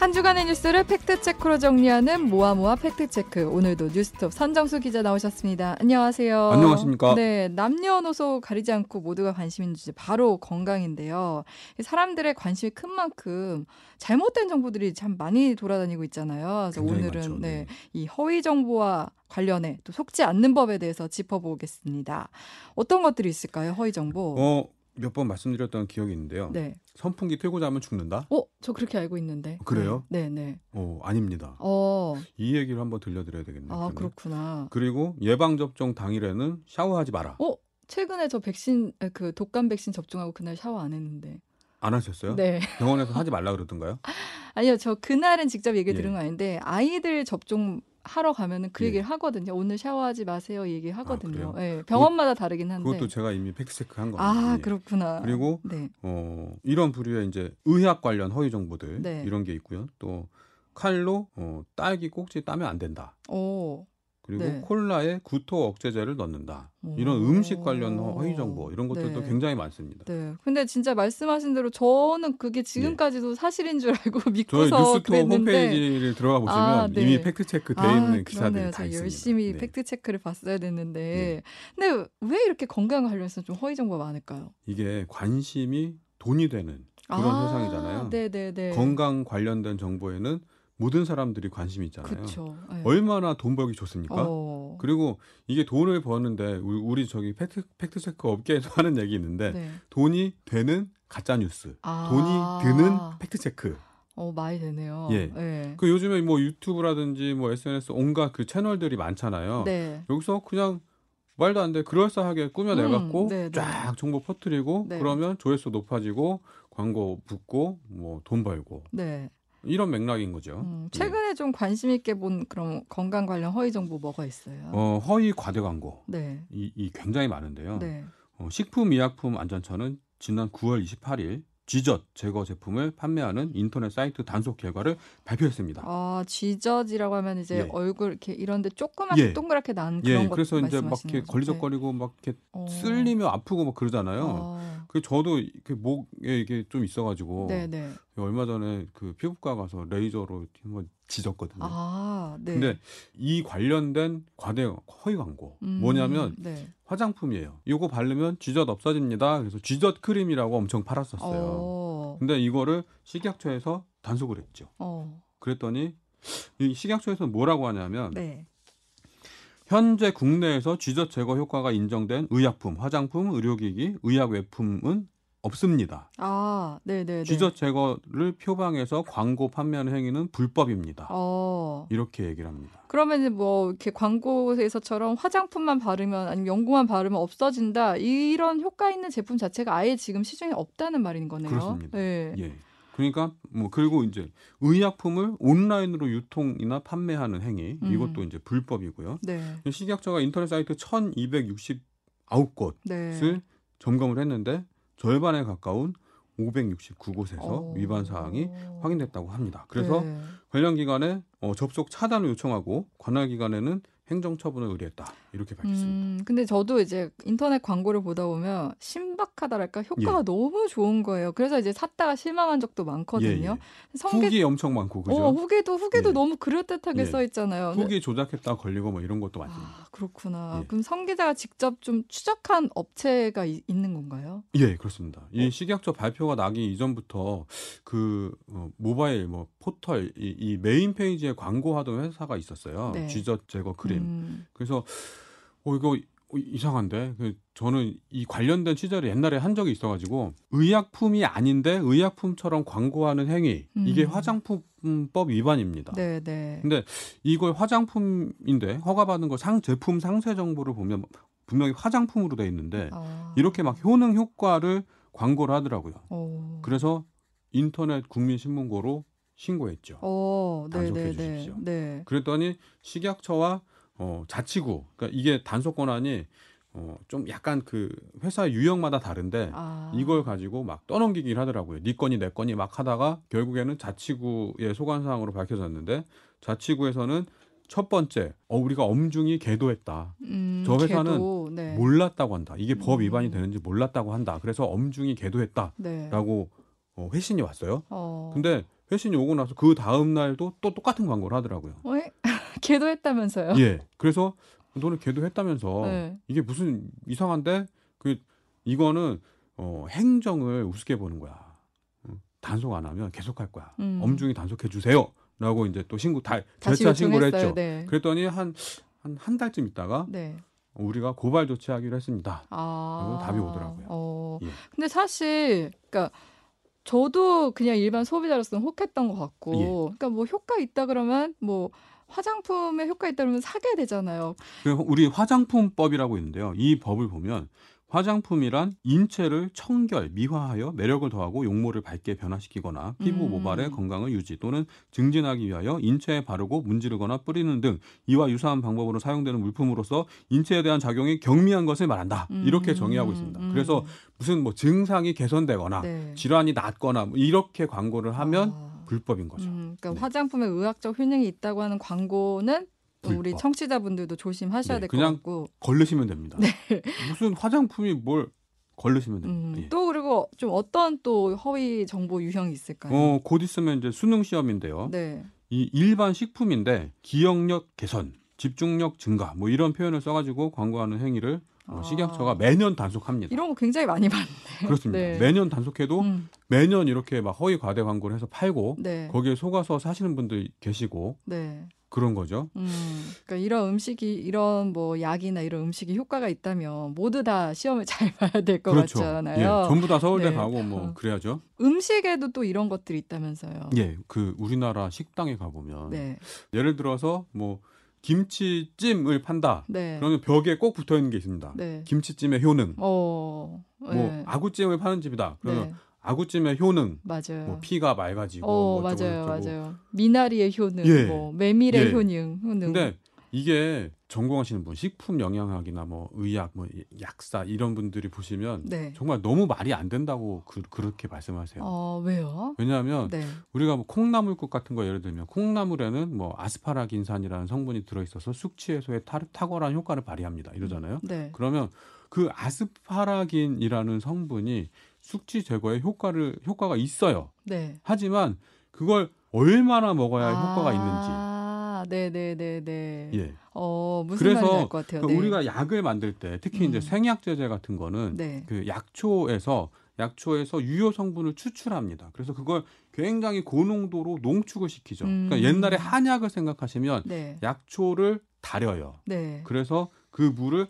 한 주간의 뉴스를 팩트체크로 정리하는 모아모아 팩트체크. 오늘도 뉴스톱 선정수 기자 나오셨습니다. 안녕하세요. 안녕하십니까. 네, 남녀노소 가리지 않고 모두가 관심 있는 주제 바로 건강인데요. 사람들의 관심이 큰 만큼 잘못된 정보들이 참 많이 돌아다니고 있잖아요. 그래서 오늘은 많죠. 네, 이 허위 정보와 관련해 또 속지 않는 법에 대해서 짚어보겠습니다. 어떤 것들이 있을까요? 허위 정보. 어, 몇 번 말씀드렸던 기억이 있는데요. 네. 선풍기 틀고 자면 죽는다? 어, 저 그렇게 알고 있는데. 그래요? 네, 네. 어, 아닙니다. 어, 이 얘기를 한번 들려드려야 되겠네요. 아. 그렇구나. 그리고 예방접종 당일에는 샤워하지 마라. 어, 최근에 저 백신 아, 그 독감 백신 접종하고 그날 샤워 안 했는데. 안 하셨어요? 네. 병원에서 하지 말라 그러던가요? 아니요, 저 그날은 직접 얘기 예. 들은 건 아닌데 아이들 접종 하러 가면은 그 예. 얘기를 하거든요. 오늘 샤워하지 마세요. 얘기 하거든요. 그래요? 예, 병원마다 다르긴 한데. 그것도 제가 이미 팩트체크한 겁니다. 아, 예. 그렇구나. 그리고 네. 어, 이런 부류의 이제 의학 관련 허위 정보들 네. 이런 게 있고요. 또 칼로 어, 딸기 꼭지 따면 안 된다. 오. 그리고 네. 콜라에 구토 억제제를 넣는다. 이런 오. 음식 관련 허- 허위 정보 이런 것들도 네. 굉장히 많습니다. 네. 근데 진짜 말씀하신 대로 저는 그게 지금까지도 사실인 줄 알고 믿고서 뉴스톱 그랬는데 홈페이지를 들어가 보시면 아, 네. 이미 팩트 체크 돼 아, 있는 기사들이. 다저 있습니다. 열심히 네. 팩트 체크를 봤어야 됐는데. 근데 왜 이렇게 건강 관련해서 좀 허위 정보가 많을까요? 이게 관심이 돈이 되는 그런 아, 세상이잖아요. 네네네. 건강 관련된 정보에는 모든 사람들이 관심이 있잖아요. 네. 얼마나 돈 벌기 좋습니까? 어. 그리고 이게 돈을 버는데 우리, 저기 팩트, 팩트 체크 업계에서 하는 얘기 있는데 네. 돈이 되는 가짜 뉴스, 아. 돈이 드는 팩트 체크. 어 많이 되네요. 예. 네. 그 요즘에 뭐 유튜브라든지 뭐 SNS 온갖 그 채널들이 많잖아요. 네. 여기서 그냥 말도 안 돼 그럴싸하게 꾸며내갖고 음, 네, 네. 쫙 정보 퍼뜨리고 네. 그러면 조회수 높아지고 광고 붙고 뭐 돈 벌고 네. 이런 맥락인 거죠. 음, 예. 최근에 좀 관심 있게 본 그런 건강 관련 허위 정보 뭐가 있어요? 어, 허위 과대 광고 네. 이, 이 굉장히 많은데요. 네. 어, 식품의약품안전처는 지난 9월 28일 쥐젖 제거 제품을 판매하는 인터넷 사이트 단속 결과를 발표했습니다. 아, 쥐젖이라고 하면 이제 예. 얼굴 이렇게 이런데 조그맣게 예. 동그랗게 난 예, 그런 것 그래서 이제 막 이렇게 거죠? 걸리적거리고 막 이렇게 네. 어. 쓸리며 아프고 막 그러잖아요. 어. 그 저도 그 목에 이게 좀 있어가지고 네, 네. 얼마 전에 그 피부과 가서 레이저로 한번 지졌거든요. 아, 네. 근데 이 관련된 과대 허위 광고 음, 뭐냐면 네. 화장품이에요. 이거 바르면 쥐젖 없어집니다. 그래서 쥐젖 크림이라고 엄청 팔았었어요. 어. 근데 이거를 식약처에서 단속을 했죠. 어. 그랬더니 이 식약처에서는 뭐라고 하냐면 네. 현재 국내에서 쥐젖 제거 효과가 인정된 의약품, 화장품, 의료기기, 의약 외품은 없습니다. 아, 네, 네, 네. 쥐젖 제거를 표방해서 광고 판매하는 행위는 불법입니다. 어. 이렇게 얘기를 합니다. 그러면 이제 뭐 이렇게 광고에서처럼 화장품만 바르면 아니면 연고만 바르면 없어진다 이런 효과 있는 제품 자체가 아예 지금 시중에 없다는 말인 거네요. 그렇습니다. 네. 예. 그러니까 뭐 그리고 이제 의약품을 온라인으로 유통이나 판매하는 행위 음. 이것도 이제 불법이고요. 네. 식약처가 인터넷 사이트 1,269곳을 네. 점검을 했는데 절반에 가까운 569곳에서 어. 위반 사항이 확인됐다고 합니다. 그래서 네. 관련 기관에 어, 접속 차단을 요청하고 관할 기관에는 행정 처분을 의뢰했다 이렇게 밝혔습니다. 음, 근데 저도 이제 인터넷 광고를 보다 보면 신박하다랄까 효과가 너무 좋은 거예요. 그래서 이제 샀다가 실망한 적도 많거든요. 성게 후기 엄청 많고 그죠? 어, 후기도 후기도 예. 너무 그럴듯하게 예. 써 있잖아요. 후기 조작했다 걸리고 뭐 이런 것도 많습니다. 아, 그렇구나. 예. 그럼 성 기자가 직접 좀 추적한 업체가 이- 있는 건가요? 예, 그렇습니다. 이 어. 식약처 발표가 나기 이전부터 그 어, 모바일 뭐 포털 이, 이 메인 페이지에 광고하던 회사가 있었어요. 네. 쥐젖 제거 크림. 음, 그래서 어 이거 어, 이상한데 그 저는 이 관련된 취재를 옛날에 한 적이 있어가지고 의약품이 아닌데 의약품처럼 광고하는 행위 이게 음. 화장품법 위반입니다. 네, 네. 근데 이걸 화장품인데 허가받은 거 상 제품 상세 정보를 보면 분명히 화장품으로 돼 있는데 아. 이렇게 막 효능 효과를 광고를 하더라고요. 어. 그래서 인터넷 국민신문고로 신고했죠. 어, 네, 단속해 네, 네. 주십시오. 네. 그랬더니 식약처와 어, 자치구, 그러니까 이게 단속 권한이 어, 좀 약간 그 회사 유형마다 다른데 아. 이걸 가지고 막 떠넘기기를 하더라고요. 네 건이 내 건이 막 하다가 결국에는 자치구의 소관 사항으로 밝혀졌는데 자치구에서는 첫 번째, 어 우리가 엄중히 계도했다. 음, 저 회사는 걔도, 네. 몰랐다고 한다. 이게 법 음. 위반이 되는지 몰랐다고 한다. 그래서 엄중히 계도했다라고 네. 어, 회신이 왔어요. 어. 근데 회신이 오고 나서 그 다음 날도 또 똑같은 광고를 하더라고요. 어, 걔도 했다면서요? 예. 그래서 너는 걔도 했다면서 네. 이게 무슨 이상한데 그 이거는 어, 행정을 우습게 보는 거야. 어, 단속 안 하면 계속 할 거야. 음. 엄중히 단속해 주세요.라고 이제 또 신고 다 절차 신고를. 했죠. 네. 그랬더니 한한 한 달쯤 있다가 네. 우리가 고발 조치하기로 했습니다. 아. 답이 오더라고요. 어. 예. 근데 사실 그러니까 저도 그냥 일반 소비자로서는 혹했던 것 같고, 예. 그러니까 뭐 효과 있다 그러면 뭐 화장품에 효과 있다 그러면 사게 되잖아요. 그 우리 화장품법이라고 있는데요. 이 법을 보면 화장품이란 인체를 청결, 미화하여 매력을 더하고 용모를 밝게 변화시키거나 피부 음. 모발의 건강을 유지 또는 증진하기 위하여 인체에 바르고 문지르거나 뿌리는 등 이와 유사한 방법으로 사용되는 물품으로서 인체에 대한 작용이 경미한 것을 말한다. 이렇게 음, 정의하고 있습니다. 음. 그래서 무슨 뭐 증상이 개선되거나 네. 질환이 낫거나 뭐 이렇게 광고를 하면 아. 불법인 거죠. 음, 그러니까 네. 화장품에 의학적 효능이 있다고 하는 광고는 또 우리 불법. 청취자분들도 조심하셔야 네, 될것 그냥 같고. 걸르시면 됩니다. 무슨 화장품이 뭘 걸르시면 됩니다. 음, 예. 또 그리고 좀 어떤 또 허위 정보 유형이 있을까요? 어, 곧 있으면 이제 수능 시험인데요. 네. 이 일반 식품인데 기억력 개선, 집중력 증가 뭐 이런 표현을 써가지고 광고하는 행위를 어, 아. 식약처가 매년 단속합니다. 이런 거 굉장히 많이 봤네. 그렇습니다. 네. 매년 단속해도 음, 매년 이렇게 막 허위 과대 광고를 해서 팔고 네. 거기에 속아서 사시는 분들 계시고 네. 그런 거죠. 음, 그러니까 이런 음식이 이런 뭐 약이나 이런 음식이 효과가 있다면 모두 다 시험을 잘 봐야 될것 그렇죠. 같잖아요. 예, 전부 다 서울대 네. 가고 뭐 어. 그래야죠. 음식에도 또 이런 것들이 있다면서요. 예, 그 우리나라 식당에 가보면 네, 예를 들어서 뭐 김치찜을 판다. 네, 그러면 벽에 꼭 붙어 있는 게 있습니다. 네. 김치찜의 효능. 어, 뭐 네. 아구찜을 파는 집이다. 그러면 네, 아구찜의 효능. 맞아요. 뭐 피가 맑아지고 어, 뭐 맞아요. 맞아요. 미나리의 효능, 예. 뭐 메밀의 예. 효능, 효능. 근데 이게 전공하시는 분, 식품 영양학이나 뭐 의학, 뭐 약사 이런 분들이 보시면 네. 정말 너무 말이 안 된다고 그, 그렇게 말씀하세요. 어, 왜요? 왜냐하면 네, 우리가 뭐 콩나물국 같은 거 예를 들면 콩나물에는 뭐 아스파라긴산이라는 성분이 들어 있어서 숙취 해소에 타, 탁월한 효과를 발휘합니다. 이러잖아요. 네. 그러면 그 아스파라긴이라는 성분이 숙취 제거에 효과를 효과가 있어요. 네. 하지만 그걸 얼마나 먹어야 효과가 있는지. 아, 네, 네, 네, 네. 예. 어, 무슨 그래서 것 같아요. 그 네. 우리가 약을 만들 때 특히 이제 음. 생약제제 같은 거는 네. 그 약초에서 약초에서 유효 성분을 추출합니다. 그래서 그걸 굉장히 고농도로 농축을 시키죠. 음. 그러니까 옛날에 한약을 생각하시면 네. 약초를 달여요. 네. 그래서 그 물을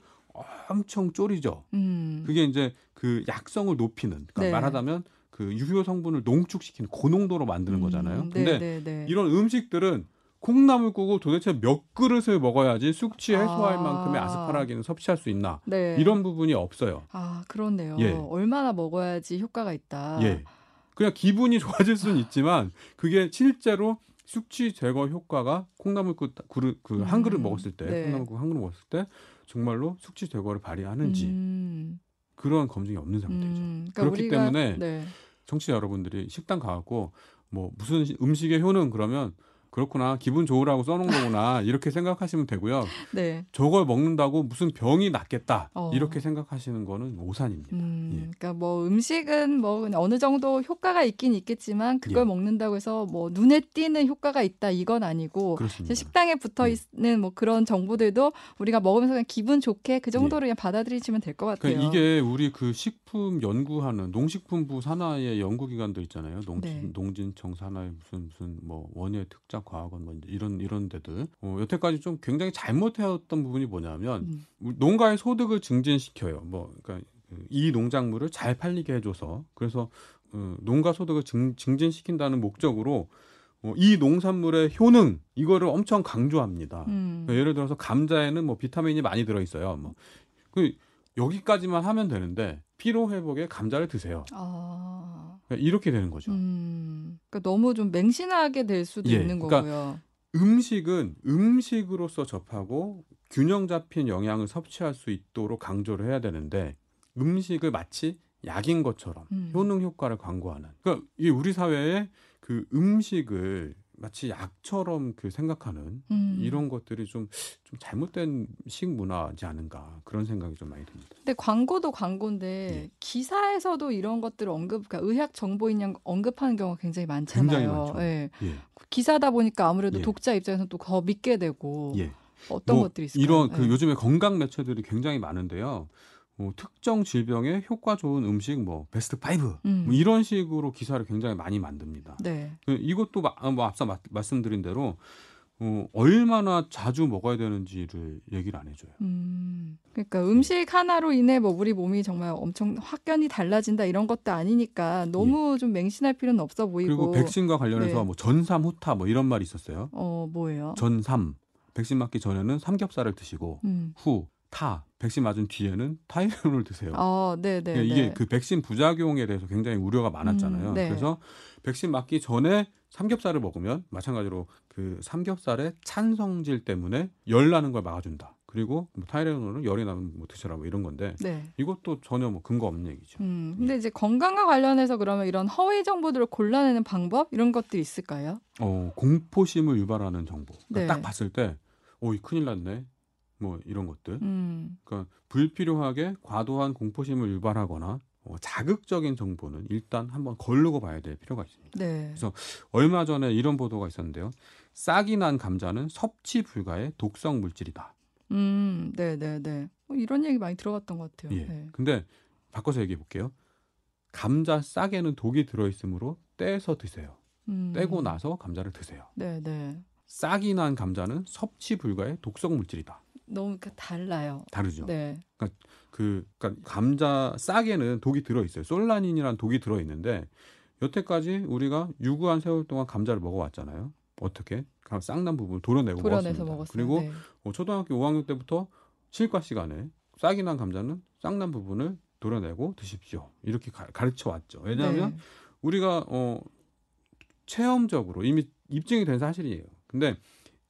엄청 졸이죠. 음. 그게 이제 그 약성을 높이는 그러니까 네. 말하자면 그 유효 성분을 농축시키는 고농도로 만드는 거잖아요. 음, 근데 네, 네, 네. 이런 음식들은 콩나물 국을 도대체 몇 그릇을 먹어야지 숙취 해소할 아. 만큼의 아스파라긴을 섭취할 수 있나 네. 이런 부분이 없어요. 아, 그렇네요. 예. 얼마나 먹어야지 효과가 있다. 예. 그냥 기분이 좋아질 수는 있지만 그게 실제로 숙취 제거 효과가 콩나물국 그릇 그한 그릇 음, 먹었을 때 네. 콩나물국 한 그릇 먹었을 때 정말로 숙취 제거를 발휘하는지 음, 그런 검증이 없는 상태죠. 음, 그러니까 그렇기 우리가, 때문에 네. 청취자 여러분들이 식당 가갖고 뭐 무슨 시- 음식의 효능 그러면 그렇구나 기분 좋으라고 써놓은 거구나 이렇게 생각하시면 되고요. 네. 저걸 먹는다고 무슨 병이 낫겠다 어. 이렇게 생각하시는 거는 오산입니다. 음, 예. 그러니까 뭐 음식은 뭐 어느 정도 효과가 있긴 있겠지만 그걸 예. 먹는다고 해서 뭐 눈에 띄는 효과가 있다 이건 아니고 식당에 붙어 예. 있는 뭐 그런 정보들도 우리가 먹으면서 그냥 기분 좋게 그 정도로 그냥 받아들이시면 될 것 같아요. 예. 그러니까 이게 우리 그 식품 연구하는 농식품부 산하의 연구기관도 있잖아요. 농진, 네. 농진청 산하의 무슨 무슨 뭐 원예 특작 과학원 뭐 이런 이런 데들 어, 여태까지 좀 굉장히 잘못해왔던 부분이 뭐냐면 음, 농가의 소득을 증진시켜요. 뭐 그러니까 이 농작물을 잘 팔리게 해줘서 그래서 어, 농가 소득을 증, 증진시킨다는 목적으로 어, 이 농산물의 효능 이거를 엄청 강조합니다. 음. 그러니까 예를 들어서 감자에는 뭐 비타민이 많이 들어 있어요. 뭐그 여기까지만 하면 되는데 피로 회복에 감자를 드세요. 아, 그러니까 이렇게 되는 거죠. 음, 그러니까 너무 좀 맹신하게 될 수도 예, 있는 그러니까 거고요. 음식은 음식으로서 접하고 균형 잡힌 영양을 섭취할 수 있도록 강조를 해야 되는데 음식을 마치 약인 것처럼 음. 효능 효과를 광고하는. 그러니까 이게 우리 사회에 그 음식을 마치 약처럼 그 생각하는 음. 이런 것들이 좀, 좀 잘못된 식문화지 않은가 그런 생각이 좀 많이 듭니다. 근데 광고도 광고인데 예. 기사에서도 이런 것들을 언급, 그러니까 의학 정보인 양 언급하는 경우가 굉장히 많잖아요. 굉장히. 예. 예. 기사다 보니까 아무래도 예. 독자 입장에서 또 더 믿게 되고 예. 어떤 뭐 것들이 있을까요? 이런 그 예. 요즘에 건강 매체들이 굉장히 많은데요. 뭐 특정 질병에 효과 좋은 음식 뭐 베스트 5 음. 뭐 이런 식으로 기사를 굉장히 많이 만듭니다. 네. 그 이것도 마- 뭐 앞서 마- 말씀드린 대로 어, 얼마나 자주 먹어야 되는지를 얘기를 안 해줘요. 음. 그러니까 음식 하나로 인해 뭐 우리 몸이 정말 엄청 확연히 달라진다 이런 것도 아니니까 너무 좀 맹신할 필요는 없어 보이고. 예. 그리고 백신과 관련해서 네. 뭐 전삼 후타 뭐 이런 말이 있었어요. 어 뭐예요? 전삼 백신 맞기 전에는 삼겹살을 드시고 음. 후 타 백신 맞은 뒤에는 타이레놀을 드세요. 어, 네, 네, 예, 이게 네. 그 백신 부작용에 대해서 굉장히 우려가 많았잖아요. 음, 네. 그래서 백신 맞기 전에 삼겹살을 먹으면 마찬가지로 그 삼겹살의 찬 성질 때문에 열 나는 걸 막아준다. 그리고 뭐 타이레놀은 열이 나면 뭐 드시라 뭐 이런 건데 네. 이것도 전혀 뭐 근거 없는 얘기죠. 음. 근데 이제 건강과 관련해서 그러면 이런 허위 정보들을 골라내는 방법 이런 것들이 있을까요? 어, 공포심을 유발하는 정보. 그러니까 네. 딱 봤을 때, 오, 이 큰일 났네. 뭐 이런 것들. 음. 그러니까 불필요하게 과도한 공포심을 유발하거나 어, 자극적인 정보는 일단 한번 걸르고 봐야 될 필요가 있습니다. 네. 그래서 얼마 전에 이런 보도가 있었는데요. 싹이 난 감자는 섭취 불가의 독성 물질이다. 음. 네, 네, 네. 뭐 이런 얘기 많이 들어봤던 것 같아요. 예. 네. 근데 바꿔서 얘기해 볼게요. 감자 싹에는 독이 들어 있으므로 떼서 드세요. 음. 떼고 나서 감자를 드세요. 네, 네. 싹이 난 감자는 섭취 불가의 독성 물질이다. 너무 그 달라요. 다르죠. 네. 그 그러니까 감자 싹에는 독이 들어 있어요. 솔라닌이라는 독이 들어 있는데 여태까지 우리가 유구한 세월 동안 감자를 먹어왔잖아요. 어떻게? 감- 싹난 부분을 도려내고 도려내서 먹었습니다. 그리고 네. 어, 초등학교 5학년 때부터 실과 시간에 싹이 난 감자는 싹난 부분을 도려내고 드십시오. 이렇게 가, 르쳐 왔죠. 왜냐하면 네. 우리가 어 체험적으로 이미 입증이 된 사실이에요. 근데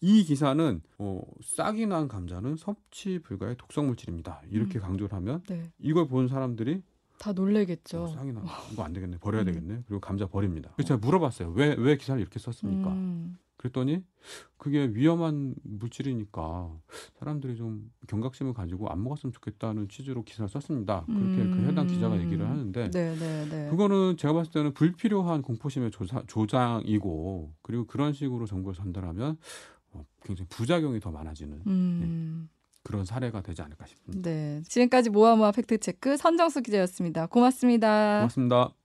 이 기사는 어 싹이 난 감자는 섭취 불가의 독성 물질입니다. 이렇게 음. 강조를 하면 네. 이걸 본 사람들이 다 놀래겠죠. 어, 싹이 나 이거 안 되겠네 버려야 음. 되겠네 그리고 감자 버립니다. 그래서 제가 물어봤어요. 왜 왜 기사를 이렇게 썼습니까? 음. 그랬더니 그게 위험한 물질이니까 사람들이 좀 경각심을 가지고 안 먹었으면 좋겠다는 취지로 기사를 썼습니다. 그렇게 그 해당 기자가 얘기를 하는데 네, 네, 네. 그거는 제가 봤을 때는 불필요한 공포심의 조사, 조장이고 그리고 그런 식으로 정보를 전달하면 어, 굉장히 부작용이 더 많아지는 음. 그런 사례가 되지 않을까 싶습니다. 네. 지금까지 모아모아 팩트체크 선정수 기자였습니다. 고맙습니다. 고맙습니다.